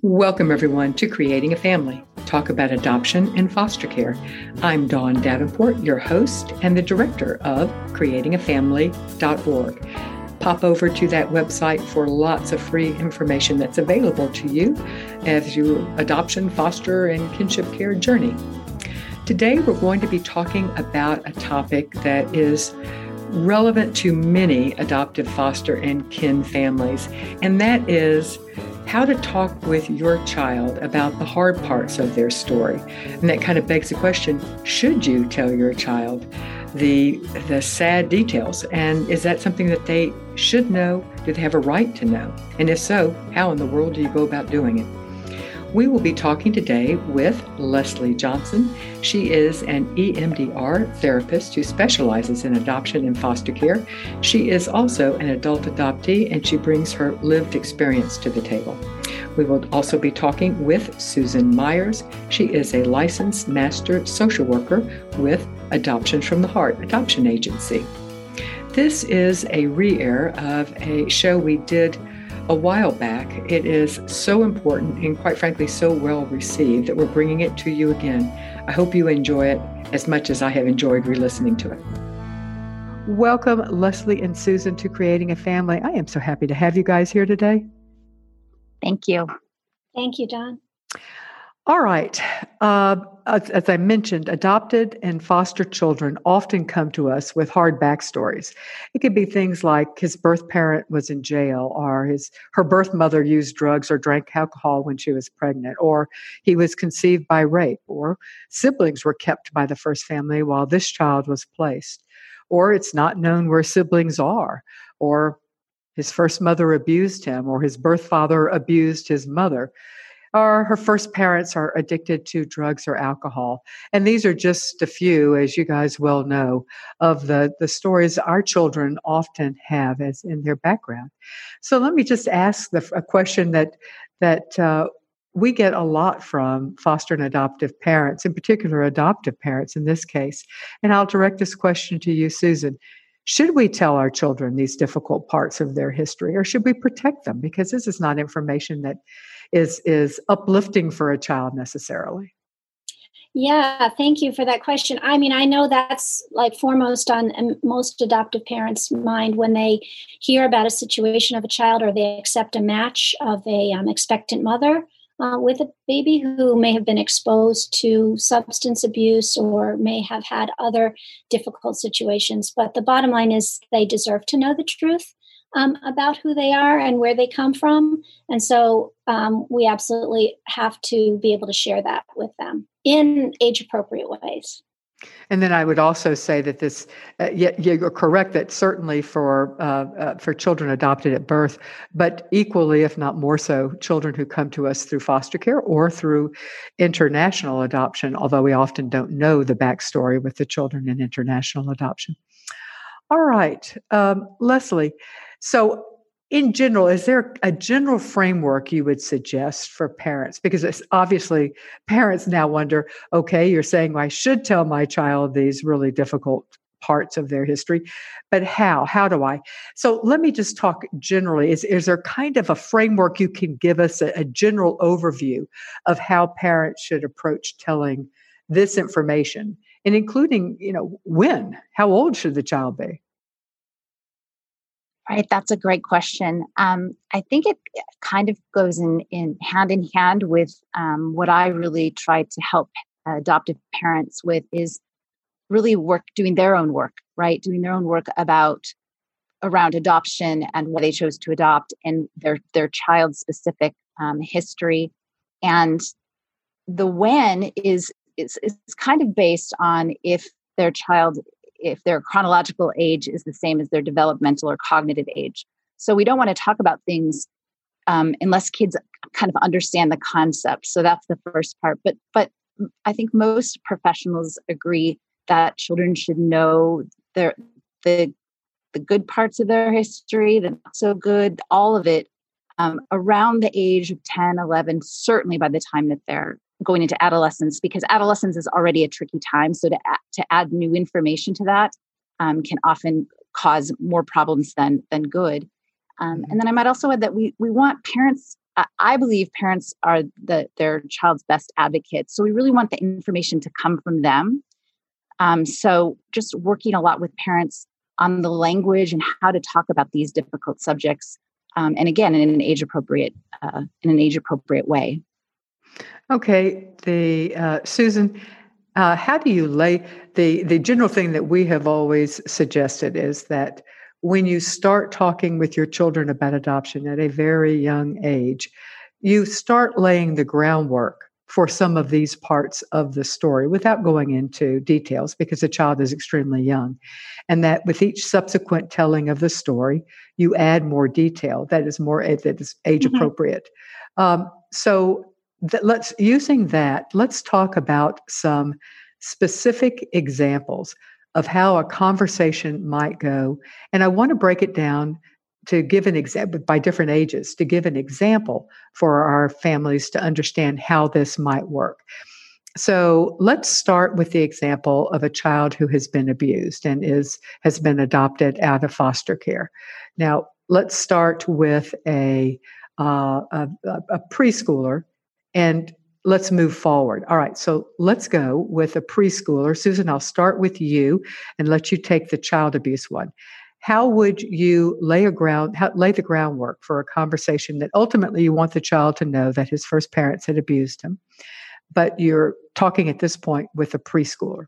Welcome, everyone, to Creating a Family. Talk about adoption and foster care. I'm Dawn Davenport, your host and the director of creatingafamily.org. Pop over to that website for lots of free information that's available to you as your adoption, foster, and kinship care journey. Today, we're going to be talking about a topic that is relevant to many adoptive, foster, and kin families, and that is how to talk with your child about the hard parts of their story. And that kind of begs the question should you tell your child the, the sad details? And is that something that they should know? Do they have a right to know? And if so, how in the world do you go about doing it? We will be talking today with Leslie Johnson. She is an EMDR therapist who specializes in adoption and foster care. She is also an adult adoptee and she brings her lived experience to the table. We will also be talking with Susan Myers. She is a licensed master social worker with Adoptions from the Heart Adoption Agency. This is a re air of a show we did a while back. It is so important and, quite frankly, so well received that we're bringing it to you again. I hope you enjoy it as much as I have enjoyed re listening to it. Welcome, Leslie and Susan, to Creating a Family. I am so happy to have you guys here today. Thank you. Thank you, Dawn. All right. Uh, as, as, I mentioned, adopted and foster children often come to us with hard backstories. It could be things like his birth parent was in jail, or his her birth mother used drugs or drank alcohol when she was pregnant, or he was conceived by rape, or siblings were kept by the first family while this child was placed, or it's not known where siblings are, or his first mother abused him, or his birth father abused his mother or her first parents are addicted to drugs or alcohol. And these are just a few, as you guys well know, of the, the stories our children often have as in their background. So let me just ask the, a question that that uh, we get a lot from foster and adoptive parents, in particular adoptive parents in this case. And I'll direct this question to you, Susan. Should we tell our children these difficult parts of their history or should we protect them? Because this is not information that is is uplifting for a child necessarily. Yeah thank you for that question. I mean i know that's like foremost on um, most adoptive parents mind when they hear about a situation of a child or they accept a match of a um, expectant mother uh, with a baby who may have been exposed to substance abuse or may have had other difficult situations. But the bottom line is they deserve to know the truth um, about who they are and where they come from. And so um, we absolutely have to be able to share that with them in age appropriate ways. And then I would also say that this, uh, yeah, you're correct that certainly for uh, uh, for children adopted at birth, but equally, if not more so, children who come to us through foster care or through international adoption. Although we often don't know the backstory with the children in international adoption. All right, um, Leslie. So, in general, is there a general framework you would suggest for parents? Because obviously parents now wonder okay, you're saying I should tell my child these really difficult parts of their history, but how? How do I? So, let me just talk generally. Is, is there kind of a framework you can give us, a, a general overview of how parents should approach telling this information? And including, you know, when? How old should the child be? Right, that's a great question. Um, I think it kind of goes in, in hand in hand with um, what I really try to help adoptive parents with is really work doing their own work, right? Doing their own work about around adoption and what they chose to adopt and their their child specific um, history, and the when is is is kind of based on if their child if their chronological age is the same as their developmental or cognitive age. So we don't want to talk about things um, unless kids kind of understand the concept. So that's the first part. But but I think most professionals agree that children should know their the the good parts of their history, the not so good, all of it um, around the age of 10, 11, certainly by the time that they're going into adolescence because adolescence is already a tricky time. So to add, to add new information to that um, can often cause more problems than than good. Um, and then I might also add that we we want parents I believe parents are the their child's best advocates. So we really want the information to come from them. Um, so just working a lot with parents on the language and how to talk about these difficult subjects, um, and again in an age appropriate uh, in an age appropriate way. Okay, the uh, Susan, uh, how do you lay the the general thing that we have always suggested is that when you start talking with your children about adoption at a very young age, you start laying the groundwork for some of these parts of the story without going into details because the child is extremely young. And that with each subsequent telling of the story, you add more detail that is more that is age mm-hmm. appropriate. Um, so that let's using that, let's talk about some specific examples of how a conversation might go. And I want to break it down to give an example by different ages, to give an example for our families to understand how this might work. So let's start with the example of a child who has been abused and is has been adopted out of foster care. Now let's start with a uh, a, a preschooler, and let's move forward. All right, so let's go with a preschooler. Susan, I'll start with you and let you take the child abuse one. How would you lay a ground, how, lay the groundwork for a conversation that ultimately you want the child to know that his first parents had abused him, but you're talking at this point with a preschooler?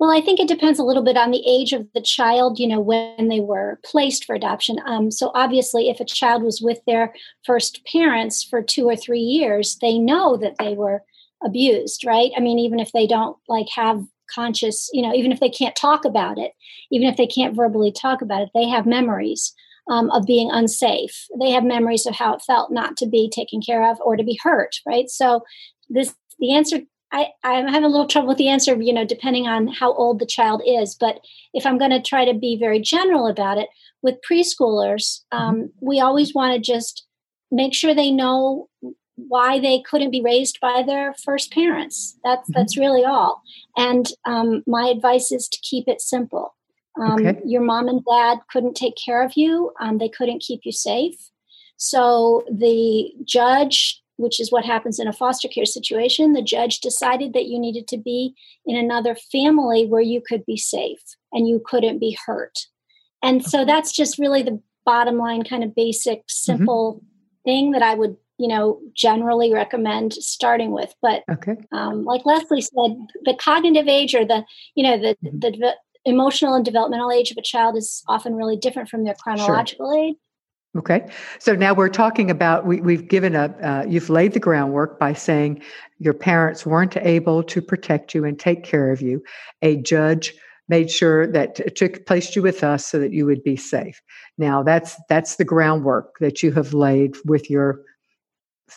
Well, I think it depends a little bit on the age of the child, you know, when they were placed for adoption. Um, so obviously, if a child was with their first parents for two or three years, they know that they were abused, right? I mean, even if they don't like have conscious, you know, even if they can't talk about it, even if they can't verbally talk about it, they have memories um, of being unsafe. They have memories of how it felt not to be taken care of or to be hurt, right? So this the answer I, I'm having a little trouble with the answer, you know, depending on how old the child is. But if I'm going to try to be very general about it, with preschoolers, mm-hmm. um, mm-hmm. we always want to just make sure they know why they couldn't be raised by their first parents. That's mm-hmm. that's really all. And um, my advice is to keep it simple. Um, okay. Your mom and dad couldn't take care of you. Um, they couldn't keep you safe. So the judge which is what happens in a foster care situation, the judge decided that you needed to be in another family where you could be safe and you couldn't be hurt. And so that's just really the bottom line, kind of basic, mm-hmm. simple mm-hmm. thing that I would, you know, generally recommend starting with. But okay. um, like Leslie said, the cognitive age or the, you know, the, mm-hmm. the, the emotional and developmental age of a child is often really different from their chronological sure. age. Okay. So now we're talking about, we, have given a, uh, you've laid the groundwork by saying your parents weren't able to protect you and take care of you. A judge made sure that took placed you with us so that you would be safe. Now that's that's the groundwork that you have laid with your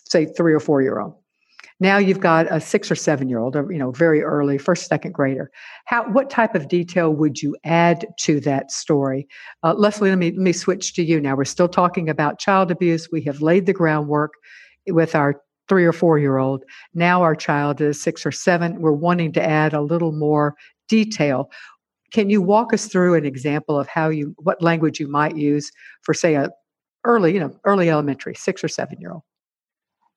say three or four year old. Now you've got a six or seven year old, you know, very early, first, second grader. How, what type of detail would you add to that story? Uh, Leslie, let me, let me switch to you now. We're still talking about child abuse. We have laid the groundwork with our three or four year old. Now our child is six or seven. We're wanting to add a little more detail. Can you walk us through an example of how you, what language you might use for, say, a early, you know, early elementary, six or seven year old?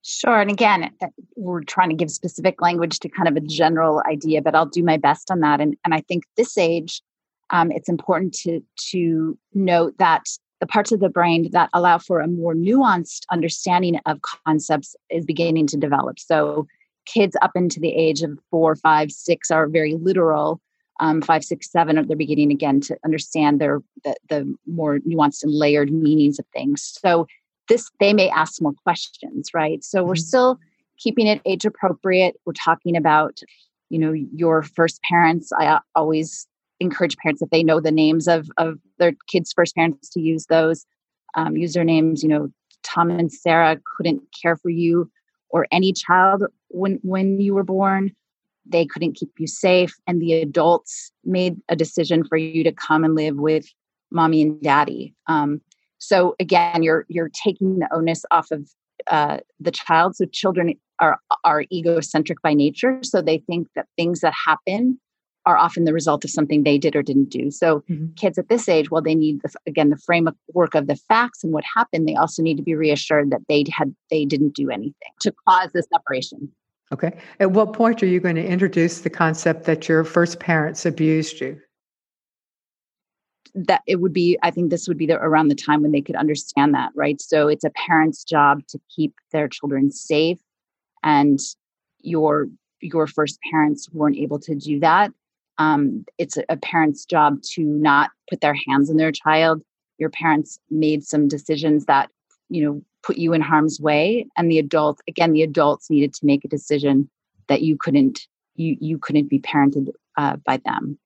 Sure. And again, we're trying to give specific language to kind of a general idea, but I'll do my best on that. And, and I think this age, um, it's important to, to note that the parts of the brain that allow for a more nuanced understanding of concepts is beginning to develop. So kids up into the age of four, five, six are very literal. Um, five, six, seven, they're beginning again to understand their the, the more nuanced and layered meanings of things. So this they may ask more questions right? So we're mm-hmm. still keeping it age appropriate. We're talking about you know your first parents. I always encourage parents if they know the names of of their kids first parents to use those um, usernames you know tom and sarah couldn't care for you or any child when when you were born. They couldn't keep you safe. And the adults made a decision for you to come and live with mommy and daddy. Um, so again, you're you're taking the onus off of uh, the child. So children are are egocentric by nature, so they think that things that happen are often the result of something they did or didn't do. So mm-hmm. kids at this age, while they need the, again the framework of the facts and what happened, they also need to be reassured that they had they didn't do anything to cause the separation. Okay. At what point are you going to introduce the concept that your first parents abused you? That it would be, I think this would be the, around the time when they could understand that, right? So it's a parent's job to keep their children safe, and your your first parents weren't able to do that um, it's a, a parent's job to not put their hands on their child. Your parents made some decisions that, you know, put you in harm's way. And the adults, again, the adults needed to make a decision that you couldn't, you, you couldn't be parented uh, by them.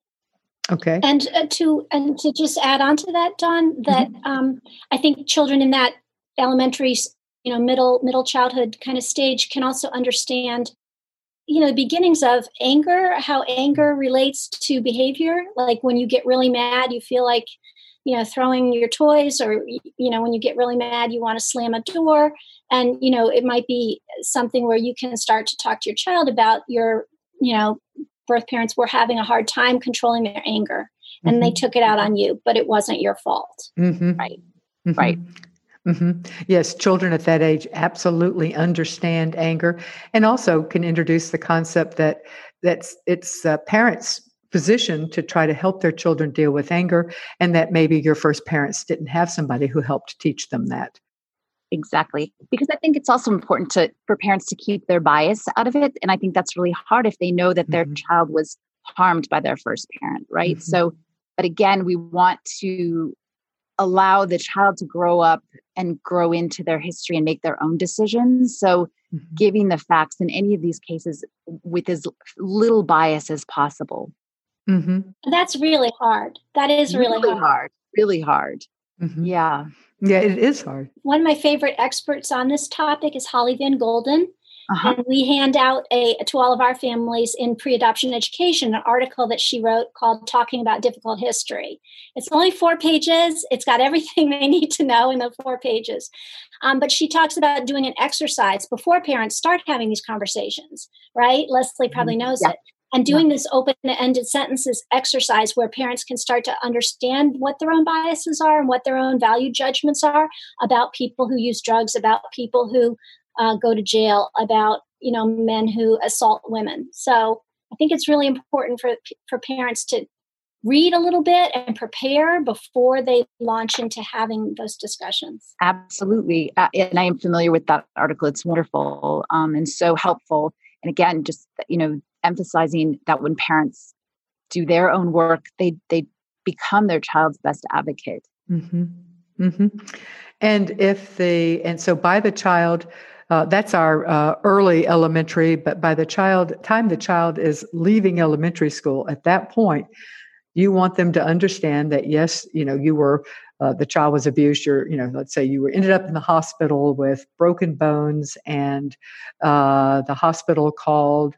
Okay. And uh, to and to just add on to that, Dawn, that mm-hmm. um, I think children in that elementary, you know, middle middle childhood kind of stage can also understand you know the beginnings of anger how anger relates to behavior like when you get really mad you feel like you know throwing your toys or you know when you get really mad you want to slam a door and you know it might be something where you can start to talk to your child about your you know birth parents were having a hard time controlling their anger and mm-hmm. they took it out on you but it wasn't your fault mm-hmm. right mm-hmm. right Mm-hmm. Yes, children at that age absolutely understand anger, and also can introduce the concept that that's it's uh, parents' position to try to help their children deal with anger, and that maybe your first parents didn't have somebody who helped teach them that. Exactly, because I think it's also important to for parents to keep their bias out of it, and I think that's really hard if they know that their mm-hmm. child was harmed by their first parent, right? Mm-hmm. So, but again, we want to allow the child to grow up and grow into their history and make their own decisions. So, mm-hmm. giving the facts in any of these cases with as little bias as possible. Mm-hmm. That's really hard. That is really, really hard. hard. Really hard. Mm-hmm. Yeah. Yeah, it is hard. One of my favorite experts on this topic is Holly Van Gulden. Uh-huh. And we hand out a to all of our families in pre-adoption education an article that she wrote called "Talking About Difficult History." It's only four pages. It's got everything they need to know in the four pages. Um, but she talks about doing an exercise before parents start having these conversations. Right? Leslie probably mm-hmm. knows yeah. it. And doing yeah. this open-ended sentences exercise where parents can start to understand what their own biases are and what their own value judgments are about people who use drugs, about people who uh, go to jail about you know men who assault women. So i think it's really important for for parents to read a little bit and prepare before they launch into having those discussions. Absolutely. Uh, and i am familiar with that article. It's wonderful um, and so helpful. And again just you know emphasizing that when parents do their own work they they become their child's best advocate mm-hmm. Mm-hmm. and if the and so by the child uh, that's our uh, early elementary, but by the child time the child is leaving elementary school, at that point, you want them to understand that yes, you know, you were uh, the child was abused. You're, you know, let's say you were ended up in the hospital with broken bones, and uh, the hospital called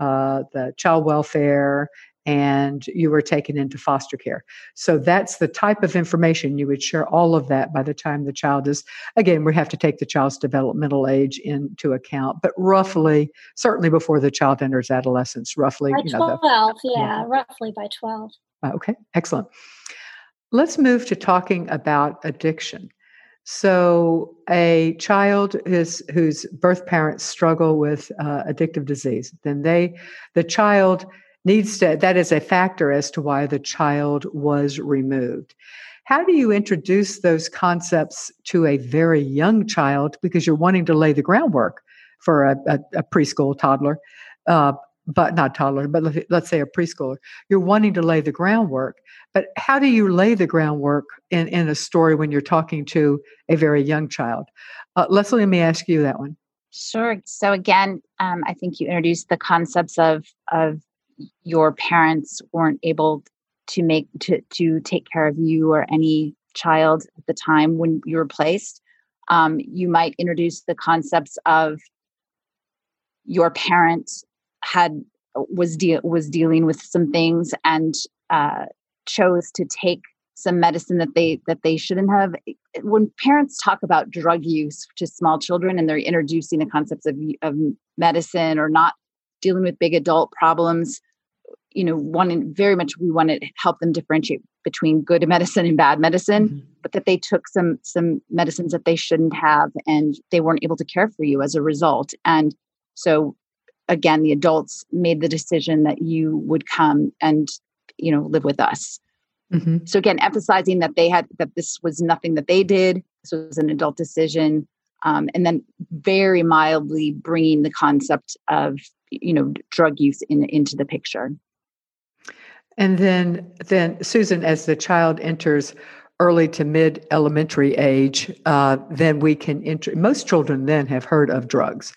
uh, the child welfare and you were taken into foster care. So that's the type of information you would share all of that by the time the child is, again, we have to take the child's developmental age into account, but roughly, certainly before the child enters adolescence, roughly. By 12, the, yeah, yeah, roughly by 12. Uh, okay, excellent. Let's move to talking about addiction. So, a child is, whose birth parents struggle with uh, addictive disease, then they, the child needs to that is a factor as to why the child was removed. How do you introduce those concepts to a very young child? Because you're wanting to lay the groundwork for a, a, a preschool toddler uh, but not toddler but let's say a preschooler you're wanting to lay the groundwork but how do you lay the groundwork in, in a story when you're talking to a very young child? Uh, leslie let me ask you that one. Sure. So again, um, I think you introduced the concepts of of your parents weren't able to make to to take care of you or any child at the time when you were placed. Um, you might introduce the concepts of your parent had was de- was dealing with some things and uh, chose to take some medicine that they that they shouldn't have when parents talk about drug use to small children and they're introducing the concepts of, of medicine or not dealing with big adult problems you know, wanted very much we wanted to help them differentiate between good medicine and bad medicine, mm-hmm. but that they took some some medicines that they shouldn't have and they weren't able to care for you as a result. And so again, the adults made the decision that you would come and, you know, live with us. Mm-hmm. So again, emphasizing that they had that this was nothing that they did. This was an adult decision. Um, and then very mildly bringing the concept of you know drug use in, into the picture and then, then Susan, as the child enters early to mid elementary age, uh, then we can enter. Most children then have heard of drugs.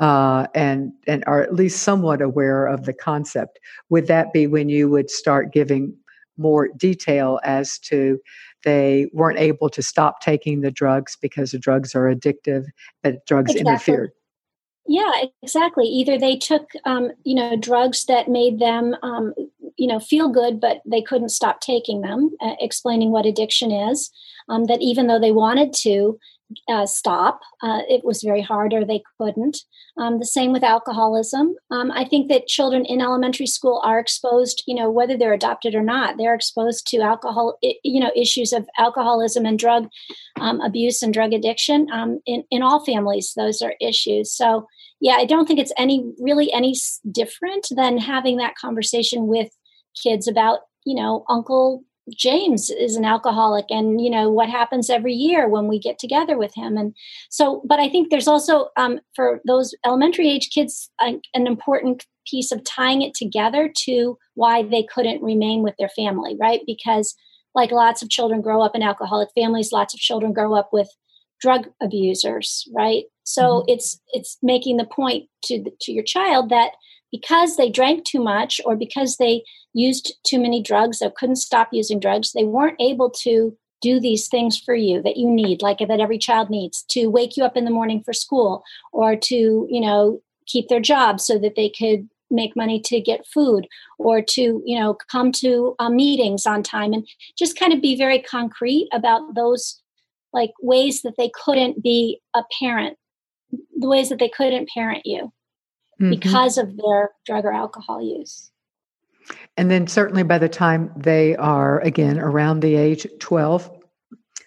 Uh, and and are at least somewhat aware of the concept. Would that be when you would start giving more detail as to they weren't able to stop taking the drugs because the drugs are addictive, but drugs exactly. interfered? Yeah, exactly. Either they took, um, you know, drugs that made them, um, you know, feel good, but they couldn't stop taking them. Uh, explaining what addiction is. Um, that even though they wanted to, uh, stop. Uh, it was very hard, or they couldn't. Um, the same with alcoholism. Um, I think that children in elementary school are exposed, you know, whether they're adopted or not, they're exposed to alcohol, you know, issues of alcoholism and drug um, abuse and drug addiction. Um, in in all families, those are issues. So, yeah, I don't think it's any really any different than having that conversation with kids about, you know, Uncle James is an alcoholic and you know what happens every year when we get together with him and so but I think there's also um, for those elementary age kids uh, an important piece of tying it together to why they couldn't remain with their family right because like lots of children grow up in alcoholic families lots of children grow up with drug abusers right so mm-hmm. it's it's making the point to to your child that because they drank too much or because they used too many drugs or couldn't stop using drugs, they weren't able to do these things for you that you need, like that every child needs to wake you up in the morning for school or to, you know, keep their job so that they could make money to get food or to you know come to uh, meetings on time and just kind of be very concrete about those like ways that they couldn't be a parent the ways that they couldn't parent you mm-hmm. because of their drug or alcohol use. And then, certainly, by the time they are again around the age 12,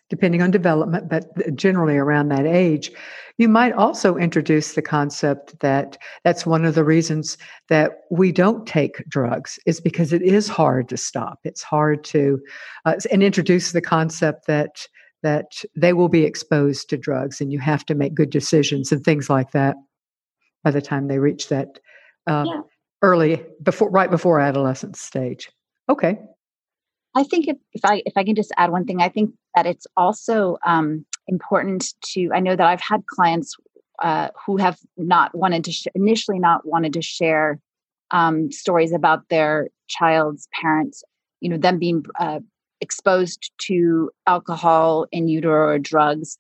depending on development, but generally around that age, you might also introduce the concept that that's one of the reasons that we don't take drugs is because it is hard to stop. It's hard to, uh, and introduce the concept that that they will be exposed to drugs and you have to make good decisions and things like that by the time they reach that uh, yeah. early before right before adolescence stage. Okay. I think if, if i if i can just add one thing i think that it's also um, important to i know that i've had clients uh, who have not wanted to sh- initially not wanted to share um, stories about their child's parents you know them being uh, exposed to alcohol in utero or drugs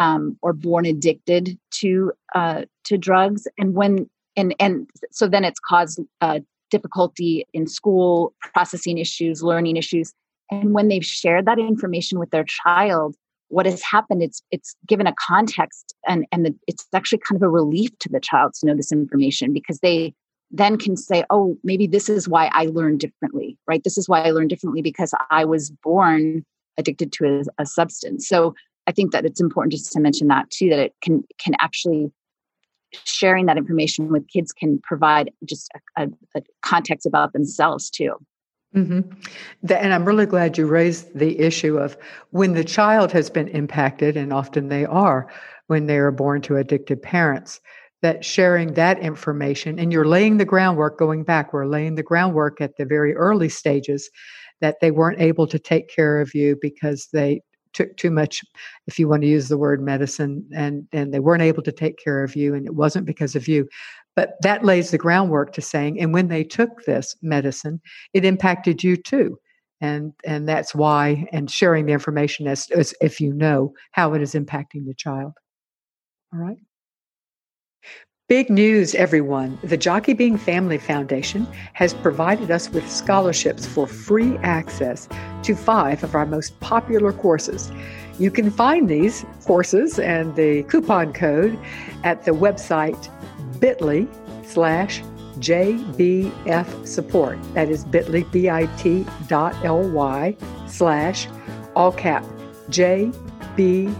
um, or born addicted to uh, to drugs, and when and and so then it's caused uh, difficulty in school, processing issues, learning issues, and when they've shared that information with their child, what has happened? It's it's given a context, and and the, it's actually kind of a relief to the child to know this information because they then can say, oh, maybe this is why I learned differently, right? This is why I learned differently because I was born addicted to a, a substance. So I think that it's important just to mention that too, that it can can actually sharing that information with kids can provide just a, a, a context about themselves too. Mm-hmm. The, and I'm really glad you raised the issue of when the child has been impacted, and often they are when they are born to addicted parents, that sharing that information, and you're laying the groundwork going back, we're laying the groundwork at the very early stages that they weren't able to take care of you because they took too much if you want to use the word medicine and and they weren't able to take care of you and it wasn't because of you. But that lays the groundwork to saying and when they took this medicine it impacted you too. And and that's why and sharing the information as, as if you know how it is impacting the child. All right Big news, everyone. The Jockey Being Family Foundation has provided us with scholarships for free access to five of our most popular courses. You can find these courses and the coupon code at the website bit.ly slash JBF support. That is bit.ly, B-I-T dot L-Y slash all cap JBF,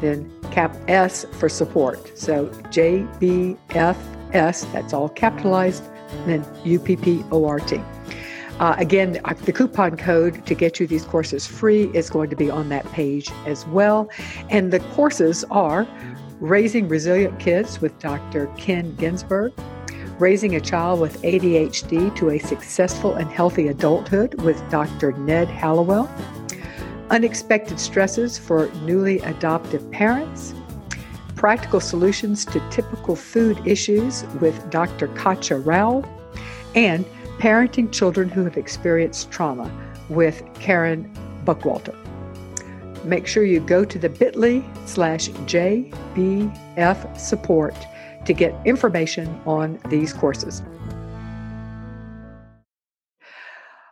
then cap S for support. So JBFS, that's all capitalized, and then U-P-P-O-R-T. Uh, again, uh, the coupon code to get you these courses free is going to be on that page as well. And the courses are Raising Resilient Kids with Dr. Ken Ginsburg, Raising a Child with ADHD to a Successful and Healthy Adulthood with Dr. Ned Hallowell, Unexpected Stresses for Newly Adoptive Parents, Practical Solutions to Typical Food Issues with Dr. Katja Rowell, and Parenting Children Who Have Experienced Trauma with Karen Buckwalter. Make sure you go to the bit.ly slash JBF support to get information on these courses.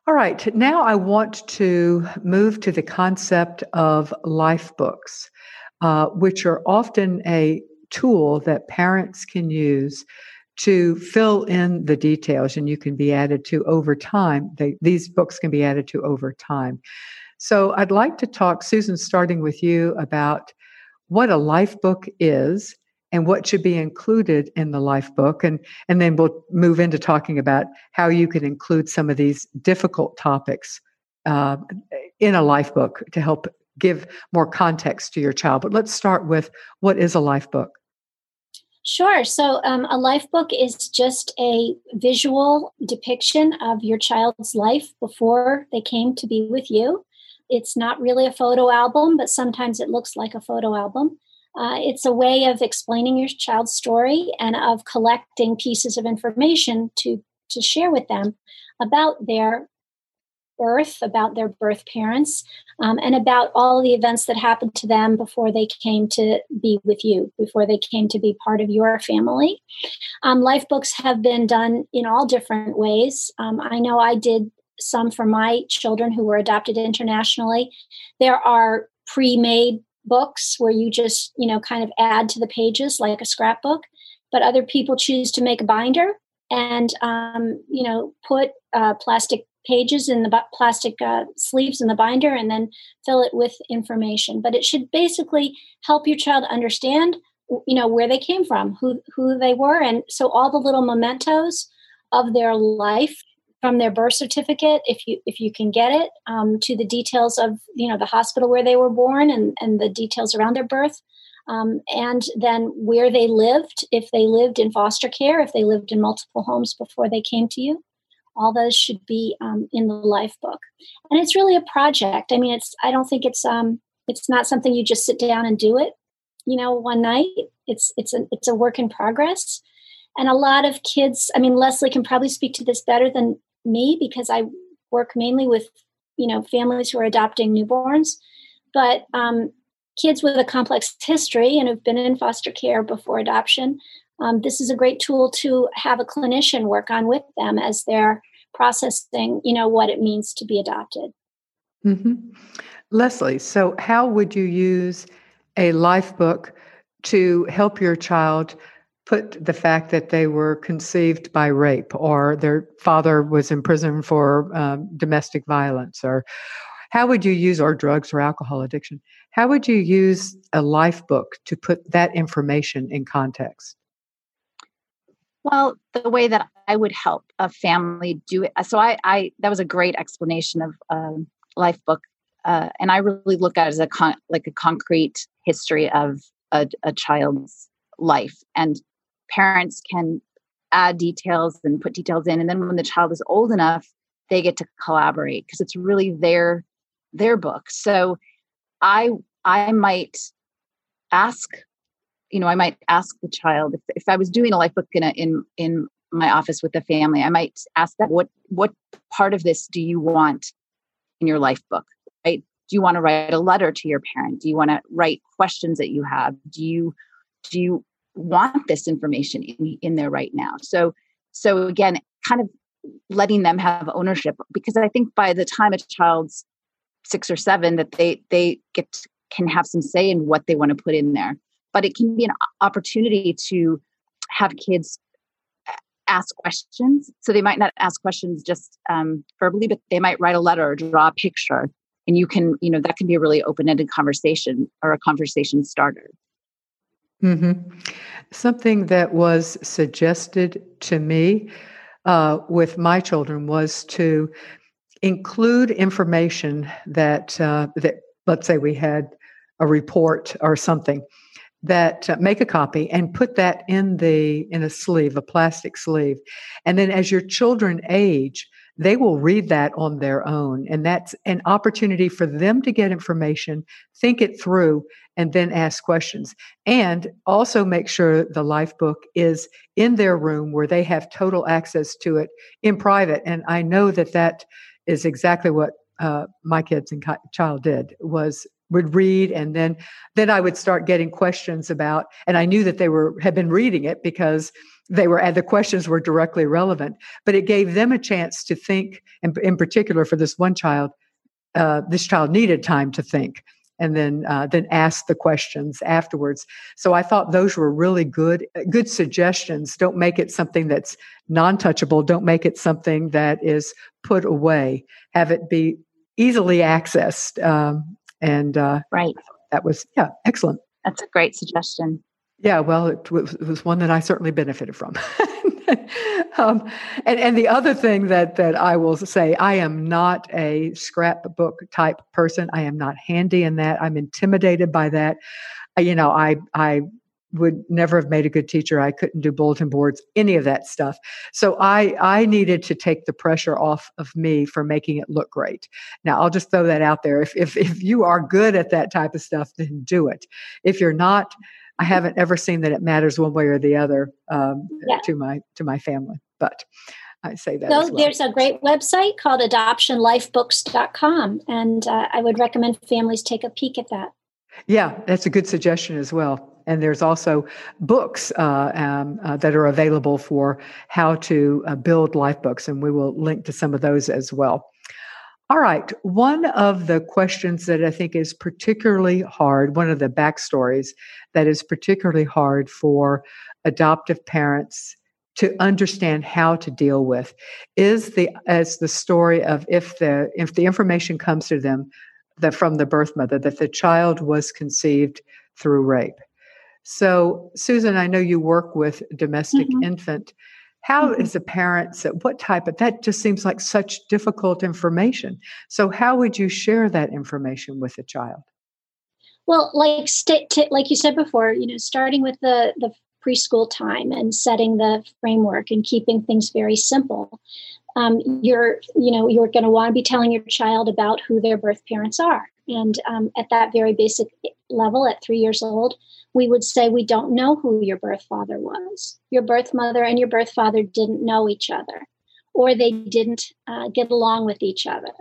All right, now I want to move to the concept of life books, uh, which are often a tool that parents can use to fill in the details and you can be added to over time. They, these books can be added to over time. So I'd like to talk, Susan, starting with you about what a life book is and what should be included in the life book and and then we'll move into talking about how you can include some of these difficult topics uh, in a life book to help give more context to your child but let's start with what is a life book Sure. So, um, a life book is just a visual depiction of your child's life before they came to be with you. It's not really a photo album, but sometimes it looks like a photo album. Uh, it's a way of explaining your child's story and of collecting pieces of information to to share with them about their birth, about their birth parents, um, and about all the events that happened to them before they came to be with you, before they came to be part of your family. Um, life books have been done in all different ways. Um, I know I did some for my children who were adopted internationally. There are pre made books where you just, you know, kind of add to the pages like a scrapbook, but other people choose to make a binder and um, you know put uh, plastic pages in the plastic uh, sleeves in the binder and then fill it with information. But it should basically help your child understand you know where they came from who who they were and so all the little mementos of their life from their birth certificate if you if you can get it um, to the details of you know the hospital where they were born and and the details around their birth um, and then where they lived if they lived in foster care if they lived in multiple homes before they came to you. All those should be um, in the life book. And it's really a project. I mean it's i don't think it's um it's not something you just sit down and do it you know one night. It's it's a it's a work in progress. And a lot of kids i mean leslie can probably speak to this better than me because i work mainly with you know families who are adopting newborns but um, kids with a complex history and have been in foster care before adoption um, this is a great tool to have a clinician work on with them as they're processing you know what it means to be adopted mm-hmm. leslie so how would you use a life book to help your child put the fact that they were conceived by rape or their father was in prison for um, domestic violence or how would you use or drugs or alcohol addiction how would you use a life book to put that information in context well, the way that I would help a family do it. So I, I that was a great explanation of um, life book, uh, and I really look at it as a con- like a concrete history of a, a child's life, and parents can add details and put details in, and then when the child is old enough, they get to collaborate because it's really their their book. So I I might ask you know, I might ask the child if, if I was doing a life book in a, in in my office with the family, I might ask them what what part of this do you want in your life book? Right? Do you want to write a letter to your parent? Do you want to write questions that you have? Do you do you want this information in, in there right now? So so again, kind of letting them have ownership because I think by the time a child's six or seven that they they get can have some say in what they want to put in there but it can be an opportunity to have kids ask questions. So they might not ask questions just um, verbally, but they might write a letter or draw a picture. And you can, you know, that can be a really open ended conversation or a conversation starter. Mm-hmm. Something that was suggested to me uh, with my children was to include information that uh, that let's say we had a report or something that uh, make a copy and put that in the in a sleeve a plastic sleeve and then as your children age they will read that on their own. And that's an opportunity for them to get information think it through and then ask questions. And also make sure the life book is in their room where they have total access to it in private. And i know that that is exactly what uh, my kids and child did was would read and then then i would start getting questions about and i knew that they were had been reading it because they were and the questions were directly relevant but it gave them a chance to think and in particular for this one child uh, this child needed time to think and then uh, then ask the questions afterwards. So i thought those were really good good suggestions. Don't make it something that's non-touchable. Don't make it something that is put away. Have it be easily accessed um, and uh, right. that was yeah excellent. That's a great suggestion. Yeah well it, w- it was one that i certainly benefited from. Um, and and the other thing that that i will say i am not a scrapbook type person. I am not handy in that. I'm intimidated by that. You know i i would never have made a good teacher. I couldn't do bulletin boards, any of that stuff. So I I needed to take the pressure off of me for making it look great. Now I'll just throw that out there. If if if you are good at that type of stuff, then do it. If you're not, I haven't ever seen that it matters one way or the other um, yeah. to my to my family. But I say that. So well. there's a great website called adoptionlifebooks.com, and uh, I would recommend families take a peek at that. Yeah, that's a good suggestion as well. And there's also books uh, um, uh, that are available for how to uh, build life books, and we will link to some of those as well. All right. One of the questions that I think is particularly hard, one of the backstories that is particularly hard for adoptive parents to understand how to deal with is the as the story of if the if the information comes to them that from the birth mother that the child was conceived through rape. So, Susan, I know you work with domestic mm-hmm. infant. How mm-hmm. is a parent, what type of, that just seems like such difficult information. So, how would you share that information with a child? Well, like st- t- like you said before, you know, starting with the the preschool time and setting the framework and keeping things very simple. Um, you're, you know, you're going to want to be telling your child about who their birth parents are, and um, at that very basic level, at three years old, we would say we don't know who your birth father was. Your birth mother and your birth father didn't know each other, or they didn't uh, get along with each other.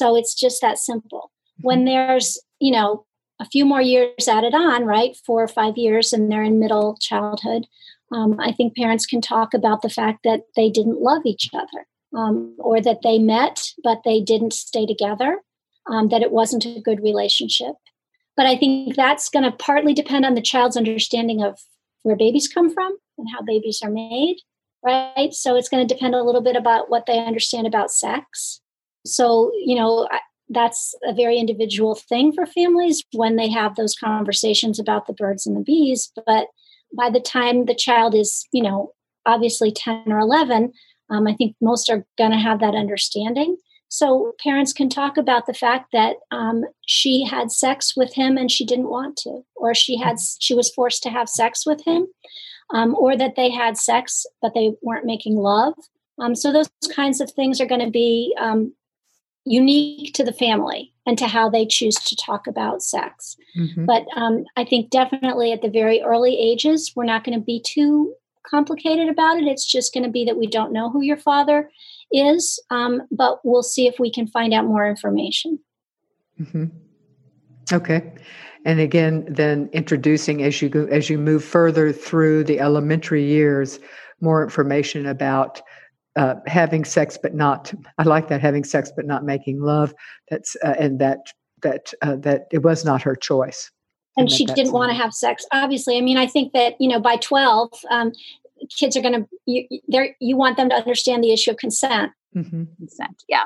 So it's just that simple. When mm-hmm. there's, you know, a few more years added on, right, four or five years, and they're in middle childhood, um, I think parents can talk about the fact that they didn't love each other, um, or that they met but they didn't stay together, um, that it wasn't a good relationship. But I think that's going to partly depend on the child's understanding of where babies come from and how babies are made, right? So it's going to depend a little bit about what they understand about sex. So, you know, that's a very individual thing for families when they have those conversations about the birds and the bees. But by the time the child is, you know, obviously 10 or 11, um, I think most are going to have that understanding. So parents can talk about the fact that um, she had sex with him and she didn't want to, or she had she was forced to have sex with him, um, or that they had sex but they weren't making love. Um, so those kinds of things are going to be um, unique to the family and to how they choose to talk about sex. Mm-hmm. But um, I think definitely at the very early ages, we're not going to be too complicated about it. It's just going to be that we don't know who your father is, um, but we'll see if we can find out more information. Mm-hmm. Okay. And again, then introducing as you go as you move further through the elementary years, more information about uh, having sex but not. I like that having sex but not making love. That's uh, and that that uh, that it was not her choice and she didn't want to have sex obviously i mean i think that you know by 12 um, kids are going to you you want them to understand the issue of consent. Mm-hmm. consent yeah.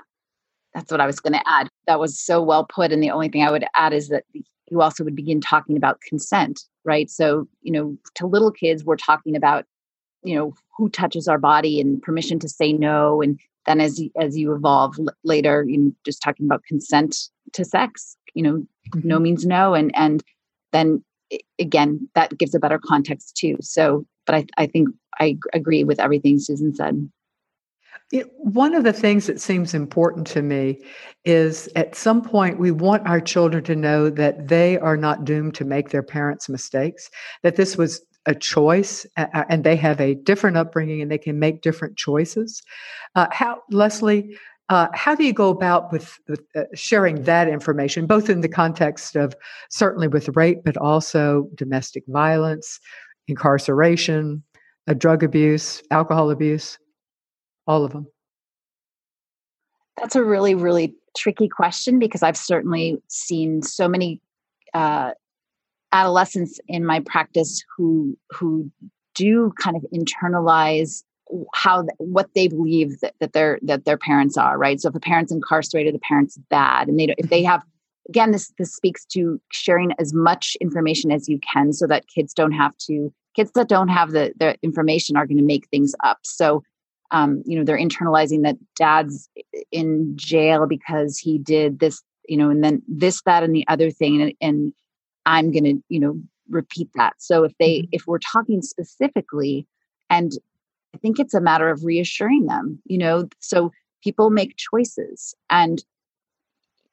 That's what i was going to add. That was so well put and the only thing i would add is that you also would begin talking about consent right? So you know to little kids we're talking about you know who touches our body and permission to say no and then as you, as you evolve l- later you know just talking about consent to sex you know mm-hmm. no means no and and then again that gives a better context too. So but i i think i agree with everything susan said it, one of the things that seems important to me is at some point we want our children to know that they are not doomed to make their parents' mistakes, that this was a choice uh, and they have a different upbringing and they can make different choices. Uh, how, Leslie, uh, how do you go about with, with uh, sharing that information, both in the context of certainly with rape, but also domestic violence, incarceration, uh, drug abuse, alcohol abuse? all of them? That's a really, really tricky question because I've certainly seen so many uh, adolescents in my practice who who do kind of internalize how what they believe that, that their that their parents are right so if a parent's incarcerated the parent's bad and they don't, if they have again this this speaks to sharing as much information as you can so that kids don't have to kids that don't have the the information are going to make things up so um, you know they're internalizing that dad's in jail because he did this you know and then this that and the other thing and, and i'm going to you know repeat that so if they mm-hmm. if we're talking specifically and i think it's a matter of reassuring them you know so people make choices and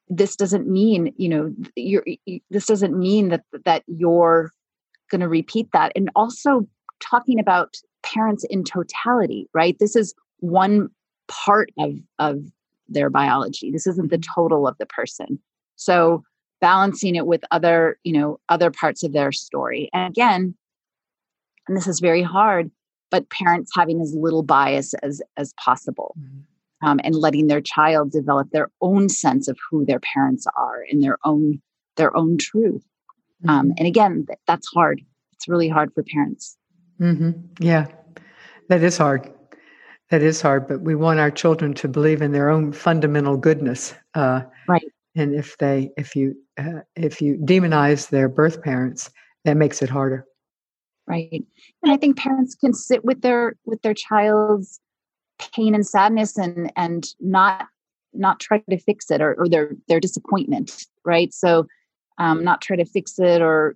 this doesn't mean you know you're this doesn't mean that that you're going to repeat that and also talking about parents in totality, right? This is one part of, of their biology. This isn't the total of the person. So balancing it with other, you know, other parts of their story. And again, and this is very hard, but parents having as little bias as as possible. Mm-hmm. Um, and letting their child develop their own sense of who their parents are and their own their own truth. Um, mm-hmm. Um, and again, that's hard. It's really hard for parents. Mm-hmm. Yeah, that is hard. That is hard, but we want our children to believe in their own fundamental goodness. Uh, right. And if they, if you, uh, if you demonize their birth parents, that makes it harder. Right. And I think parents can sit with their with their child's pain and sadness and and not not try to fix it or, or their their disappointment. Right. So um, not try to fix it or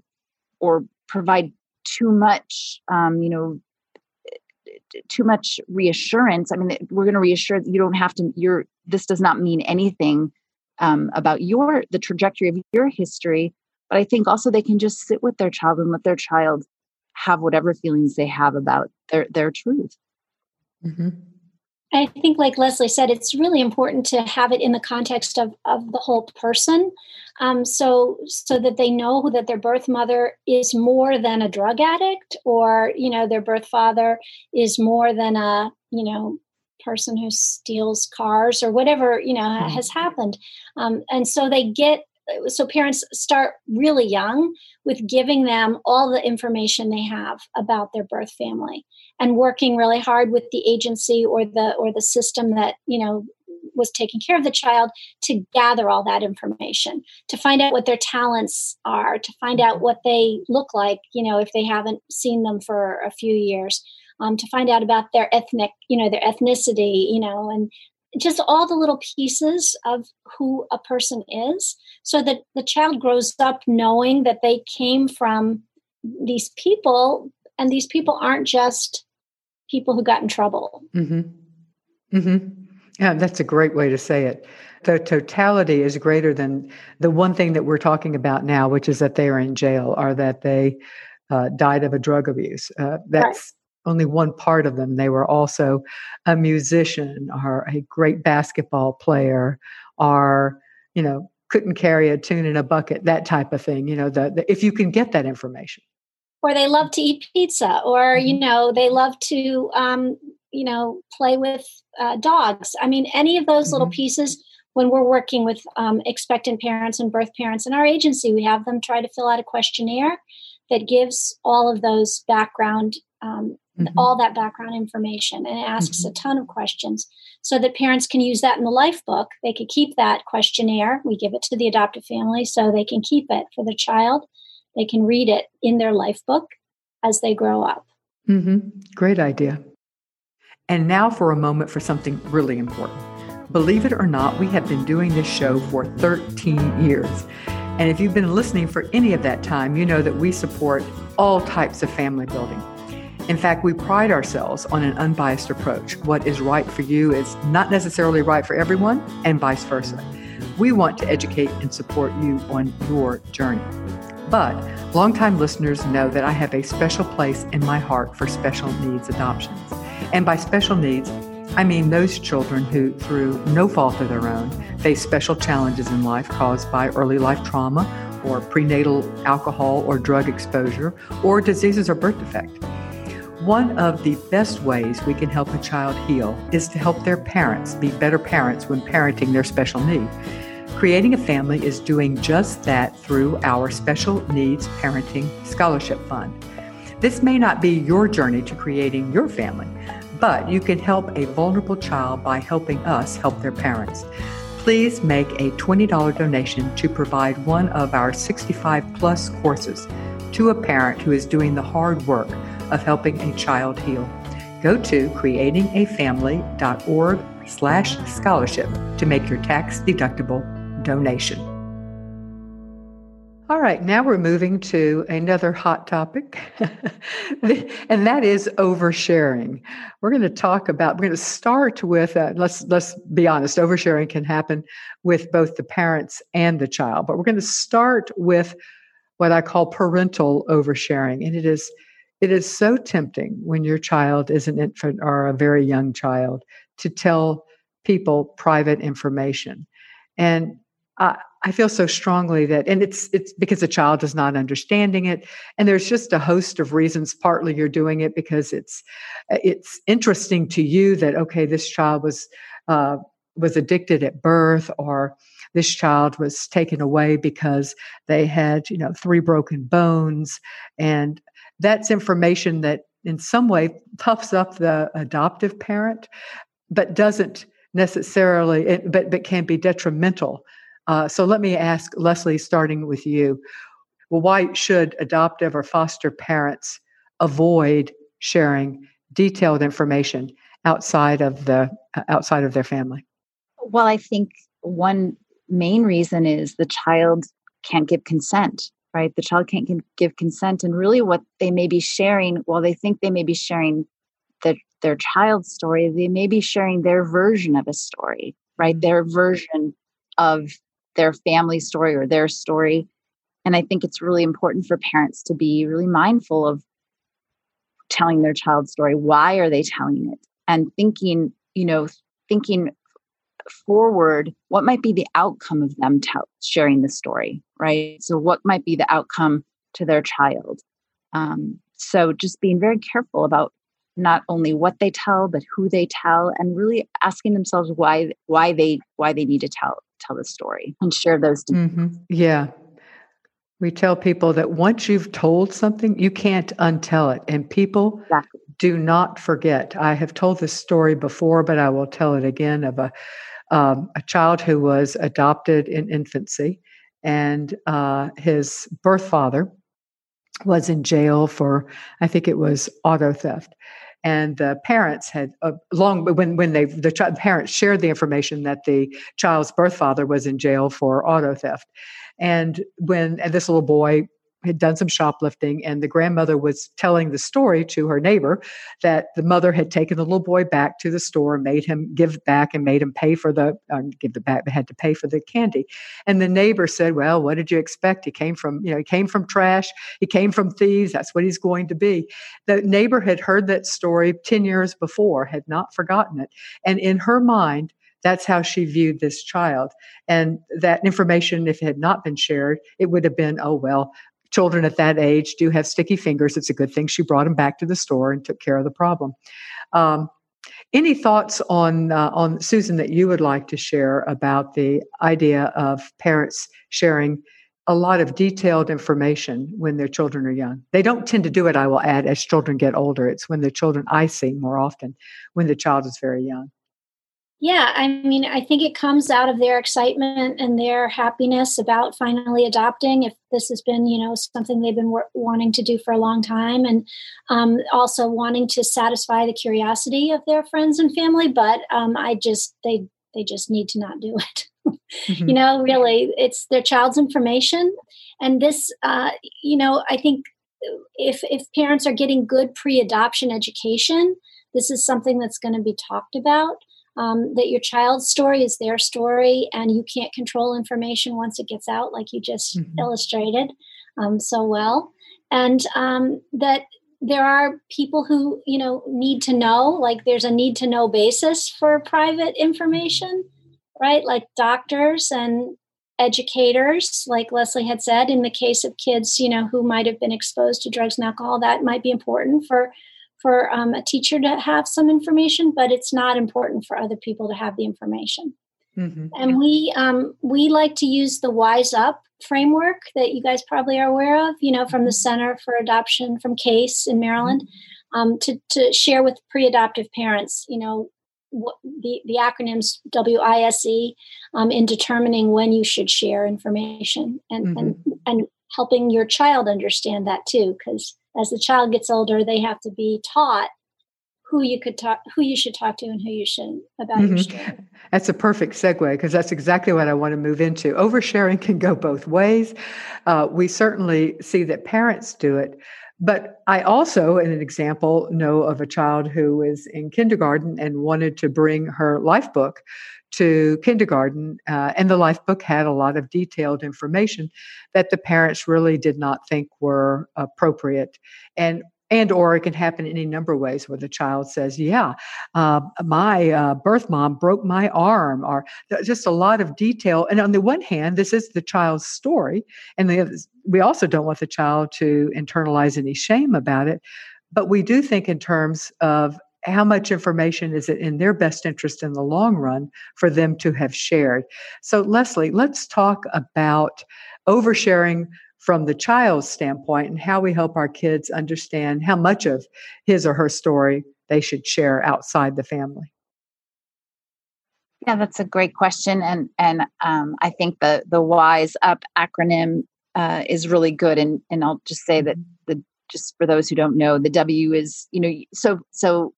or provide too much um, you know too much reassurance. I mean we're going to reassure that you don't have to you're this does not mean anything um, about your the trajectory of your history. But i think also they can just sit with their child and let their child have whatever feelings they have about their their truth. Mm-hmm. I think, like Leslie said, it's really important to have it in the context of, of the whole person, um, so so that they know that their birth mother is more than a drug addict, or you know, their birth father is more than a you know person who steals cars or whatever you know mm-hmm. has happened, um, and so they get so parents start really young with giving them all the information they have about their birth family and working really hard with the agency or the or the system that you know was taking care of the child to gather all that information to find out what their talents are to find out what they look like you know if they haven't seen them for a few years um, to find out about their ethnic you know their ethnicity you know and just all the little pieces of who a person is so that the child grows up knowing that they came from these people and these people aren't just people who got in trouble mm-hmm. Mm-hmm. yeah that's a great way to say it the totality is greater than the one thing that we're talking about now which is that they are in jail or that they uh, died of a drug abuse uh, that's only one part of them. They were also a musician or a great basketball player or, you know, couldn't carry a tune in a bucket, that type of thing. You know, the, the if you can get that information. Or they love to eat pizza, or, mm-hmm. you know, they love to, um, you know, play with uh, dogs. I mean, any of those mm-hmm. little pieces when we're working with um, expectant parents and birth parents in our agency, we have them try to fill out a questionnaire that gives all of those background um, mm-hmm. all that background information and it asks mm-hmm. a ton of questions so that parents can use that in the life book. They could keep that questionnaire. We give it to the adoptive family so they can keep it for the child. They can read it in their life book as they grow up. Mm-hmm. great idea. And now for a moment for something really important. Believe it or not we have been doing this show for 13 years. And if you've been listening for any of that time you know that we support all types of family building in fact, we pride ourselves on an unbiased approach. What is right for you is not necessarily right for everyone, and vice versa. We want to educate and support you on your journey. But longtime listeners know that I have a special place in my heart for special needs adoptions. And by special needs, I mean those children who, through no fault of their own, face special challenges in life caused by early life trauma or prenatal alcohol or drug exposure or diseases or birth defect. One of the best ways we can help a child heal is to help their parents be better parents when parenting their special need. Creating a Family is doing just that through our Special Needs Parenting Scholarship Fund. This may not be your journey to creating your family, but you can help a vulnerable child by helping us help their parents. Please make a $20 donation to provide one of our 65 plus courses to a parent who is doing the hard work of helping a child heal. Go to creatingafamily.org slash scholarship to make your tax deductible donation. All right, now we're moving to another hot topic, and that is oversharing. We're going to talk about. We're going to start with. Uh, let's let's be honest. Oversharing can happen with both the parents and the child, but we're going to start with what I call parental oversharing, and it is it is so tempting when your child is an infant or a very young child to tell people private information. And I, I feel so strongly that, and it's it's because the child is not understanding it, and there's just a host of reasons. Partly you're doing it because it's it's interesting to you that okay, this child was uh, was addicted at birth, or this child was taken away because they had you know three broken bones, and that's information that in some way puffs up the adoptive parent, but doesn't necessarily, but, but can be detrimental. Uh, so let me ask Leslie, starting with you. Well, why should adoptive or foster parents avoid sharing detailed information outside of the outside of their family? Well, I think one main reason is the child can't give consent right? The child can't give consent. And really, what they may be sharing, while they think they may be sharing the, their child's story, they may be sharing their version of a story, right? Mm-hmm. Their version of their family story or their story. And I think it's really important for parents to be really mindful of telling their child's story. Why are they telling it? And thinking, you know, thinking forward what might be the outcome of them tell, sharing the story right so what might be the outcome to their child um, so just being very careful about not only what they tell but who they tell and really asking themselves why why they why they need to tell tell the story and share those mm-hmm. yeah we tell people that once you've told something you can't untell it and people exactly. do not forget i have told this story before but i will tell it again of a um, a child who was adopted in infancy, and uh, his birth father was in jail for, I think it was auto theft. And the parents had uh, long when when they the ch- parents shared the information that the child's birth father was in jail for auto theft, and when and this little boy had done some shoplifting, and the grandmother was telling the story to her neighbor that the mother had taken the little boy back to the store, made him give back, and made him pay for the uh, give the back, had to pay for the candy. And the neighbor said, "Well, what did you expect? He came from you know he came from trash. He came from thieves. That's what he's going to be." The neighbor had heard that story ten years before, had not forgotten it, and in her mind that's how she viewed this child. And that information, if it had not been shared, it would have been, oh, well, children at that age do have sticky fingers. It's a good thing she brought them back to the store and took care of the problem. Um, any thoughts on uh, on Susan that you would like to share about the idea of parents sharing a lot of detailed information when their children are young. They don't tend to do it, I will add, as children get older. It's when the children I see more often when the child is very young. Yeah, I mean, I think it comes out of their excitement and their happiness about finally adopting. If this has been, you know, something they've been wanting to do for a long time, and um, also wanting to satisfy the curiosity of their friends and family. But um, I just they they just need to not do it. mm-hmm. You know, really, it's their child's information, and this, uh, you know, I think if if parents are getting good pre-adoption education, this is something that's going to be talked about um, that your child's story is their story and you can't control information once it gets out, like you just mm-hmm. illustrated um, so well. And um, that there are people who, you know, need to know, like there's a need to know basis for private information, right? Like doctors and educators, like Leslie had said, in the case of kids, you know, who might have been exposed to drugs and alcohol, that might be important for for um, a teacher to have some information, but it's not important for other people to have the information. Mm-hmm. And we um, we like to use the Wise Up framework that you guys probably are aware of, you know, from the mm-hmm. Center for Adoption from CASE in Maryland, mm-hmm. um, to to share with pre-adoptive parents, you know, what the the acronyms WISE um, in determining when you should share information and mm-hmm. and and helping your child understand that too, because as the child gets older, they have to be taught who you could talk who you should talk to and who you shouldn't about mm-hmm. your story. That's a perfect segue because that's exactly what I want to move into. Oversharing can go both ways. Uh, we certainly see that parents do it. But I also, in an example, know of a child who was in kindergarten and wanted to bring her life book to kindergarten, uh, and the life book had a lot of detailed information that the parents really did not think were appropriate. And and or it can happen in any number of ways where the child says yeah uh, my uh, birth mom broke my arm or just a lot of detail and on the one hand this is the child's story and we also don't want the child to internalize any shame about it but we do think in terms of how much information is it in their best interest in the long run for them to have shared? So, Leslie, let's talk about oversharing from the child's standpoint and how we help our kids understand how much of his or her story they should share outside the family. Yeah, that's a great question, and and um, I think the the Wise Up acronym uh, is really good. And and I'll just say that mm-hmm. the just for those who don't know, the W is you know so so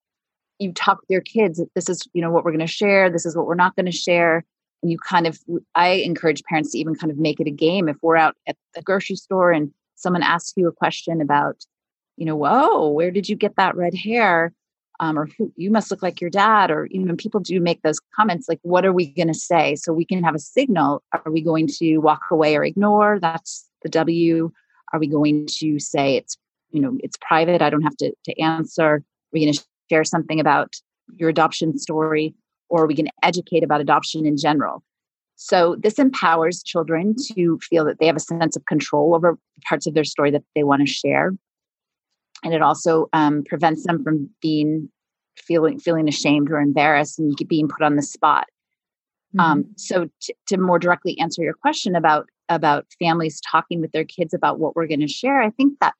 you talk with your kids this is you know what we're going to share this is what we're not going to share. And you kind of i encourage parents to even kind of make it a game. If we're out at the grocery store and someone asks you a question about you know whoa where did you get that red hair? Um, or who, you must look like your dad or you know people do make those comments like what are we going to say? So we can have a signal. Are we going to walk away or ignore? That's the w. Are we going to say it's you know it's private? I don't have to, to answer. We going to share something about your adoption story, or we can educate about adoption in general. So, this empowers children to feel that they have a sense of control over parts of their story that they want to share. And it also um, prevents them from being feeling feeling ashamed or embarrassed and being put on the spot. Mm-hmm. Um, so, t- to more directly answer your question about about families talking with their kids about what we're going to share, I think that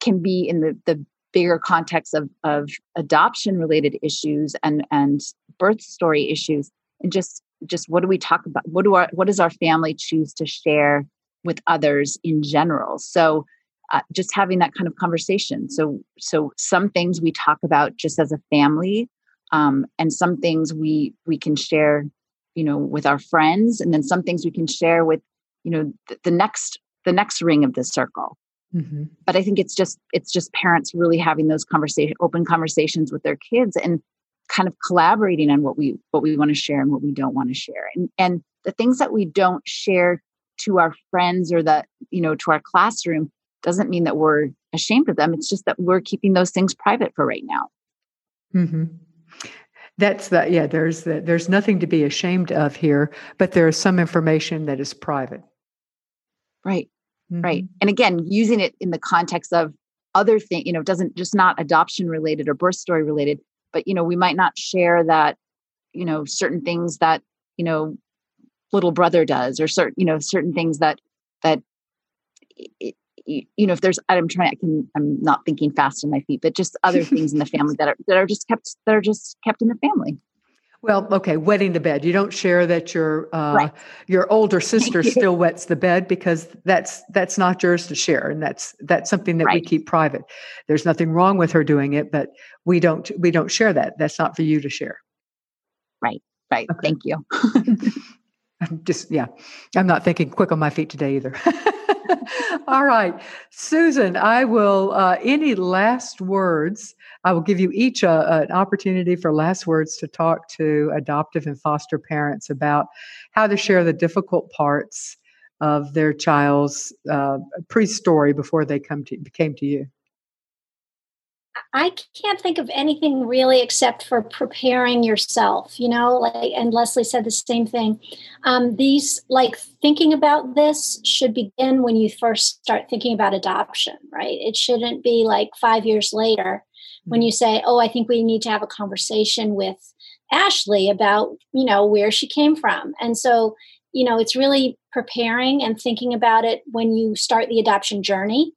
can be in the the bigger context of of adoption related issues and and birth story issues and just just what do we talk about? What do our what does our family choose to share with others in general? So uh, just having that kind of conversation. So so some things we talk about just as a family um, and some things we we can share you know with our friends and then some things we can share with you know the, the next the next ring of the circle Mm-hmm. But I think it's just it's just parents really having those conversation open conversations with their kids and kind of collaborating on what we what we want to share and what we don't want to share. And and the things that we don't share to our friends or that, you know, to our classroom doesn't mean that we're ashamed of them. It's just that we're keeping those things private for right now. Mm-hmm. That's the yeah. There's the, there's nothing to be ashamed of here, but there is some information that is private. Right. Mm-hmm. Right. And again, using it in the context of other things, you know, doesn't just not adoption related or birth story related, but, you know, we might not share that, you know, certain things that, you know, little brother does or certain, you know, certain things that that it, you know if there's i'm trying i can i'm not thinking fast on my feet but just other things in the family that are that are just kept that are just kept in the family well, okay, wetting the bed. You don't share that your uh, right. your older sister still wets the bed because that's that's not yours to share, and that's that's something that right. we keep private. There's nothing wrong with her doing it, but we don't we don't share that. That's not for you to share. Right. Right. Okay. Thank you. I'm just yeah, I'm not thinking quick on my feet today either. All right, Susan, I will. Uh, any last words? I will give you each a, an opportunity for last words to talk to adoptive and foster parents about how to share the difficult parts of their child's uh, pre-story before they come to came to you. I can't think of anything really except for preparing yourself, you know, like, and Leslie said the same thing. Um, these, like, thinking about this should begin when you first start thinking about adoption, right? It shouldn't be like five years later when mm-hmm. you say, oh, I think we need to have a conversation with Ashley about, you know, where she came from. And so, you know, it's really preparing and thinking about it when you start the adoption journey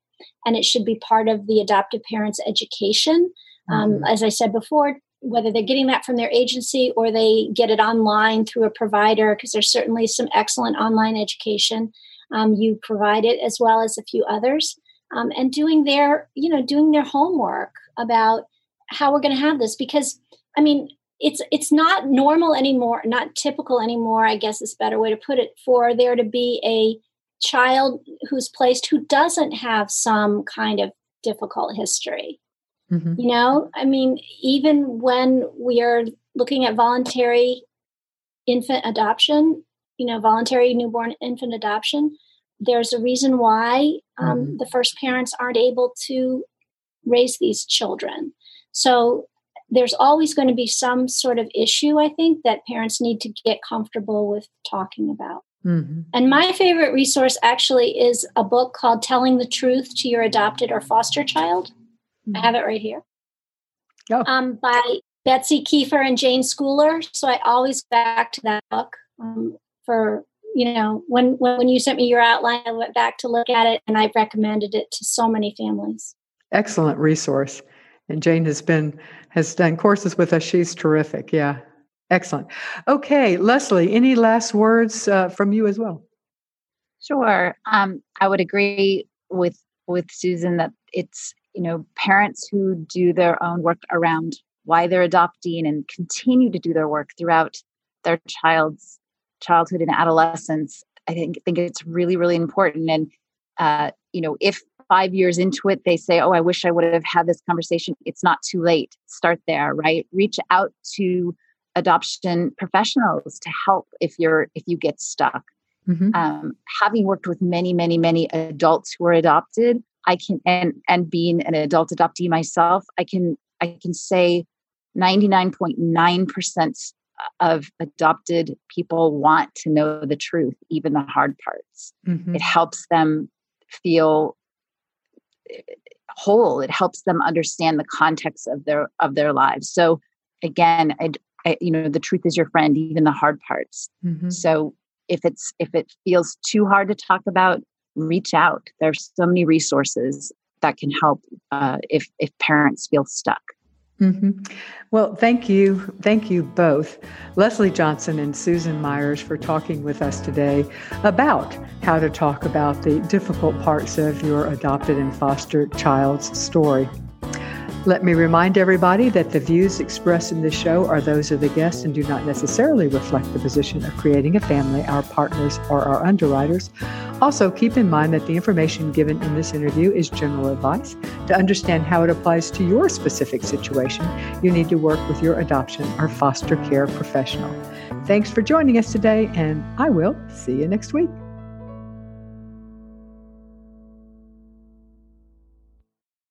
and it should be part of the adoptive parents' education. Um, mm-hmm. as I said before, whether they're getting that from their agency or they get it online through a provider, because there's certainly some excellent online education um, you provide it as well as a few others, um, and doing their you know doing their homework about how we're going to have this because I mean it's it's not normal anymore, not typical anymore. I guess is a better way to put it for there to be a child who's placed who doesn't have some kind of difficult history. Mm-hmm. You know, I mean, even when we are looking at voluntary infant adoption, you know, voluntary newborn infant adoption, there's a reason why um, mm-hmm. the first parents aren't able to raise these children. So there's always going to be some sort of issue, I think, that parents need to get comfortable with talking about. Mm-hmm. And my favorite resource actually is a book called Telling the Truth to Your Adopted or Foster Child. Mm-hmm. I have it right here. Oh. Um, by Betsy Keefer and Jayne Schooler. So I always back to that book um, for you know when when you sent me your outline, I went back to look at it, and I've recommended it to so many families. Excellent resource, and Jayne has been has done courses with us. She's terrific. Yeah, Excellent. Okay, Leslie, any last words uh, from you as well? Sure. Um, I would agree with with Susan that it's you know parents who do their own work around why they're adopting and continue to do their work throughout their child's childhood and adolescence. I think think it's really really important. And uh, you know, if five years into it they say, "Oh, I wish I would have had this conversation," it's not too late. Start there, right? Reach out to adoption professionals to help if you're if you get stuck mm-hmm. um, having worked with many many many adults who are adopted i can and and being an adult adoptee myself i can i can say 99.9% of adopted people want to know the truth even the hard parts mm-hmm. it helps them feel whole. It helps them understand the context of their of their lives. So again I, you know the truth is your friend even the hard parts. Mm-hmm. so if it's if it feels too hard to talk about reach out. There's so many resources that can help uh, if if parents feel stuck mm-hmm. well thank you thank you both leslie johnson and susan myers for talking with us today about how to talk about the difficult parts of your adopted and foster child's story let me remind everybody that the views expressed in this show are those of the guests and do not necessarily reflect the position of creating a family, our partners, or our underwriters. Also, keep in mind that the information given in this interview is general advice. To understand how it applies to your specific situation, you need to work with your adoption or foster care professional. Thanks for joining us today, and I will see you next week.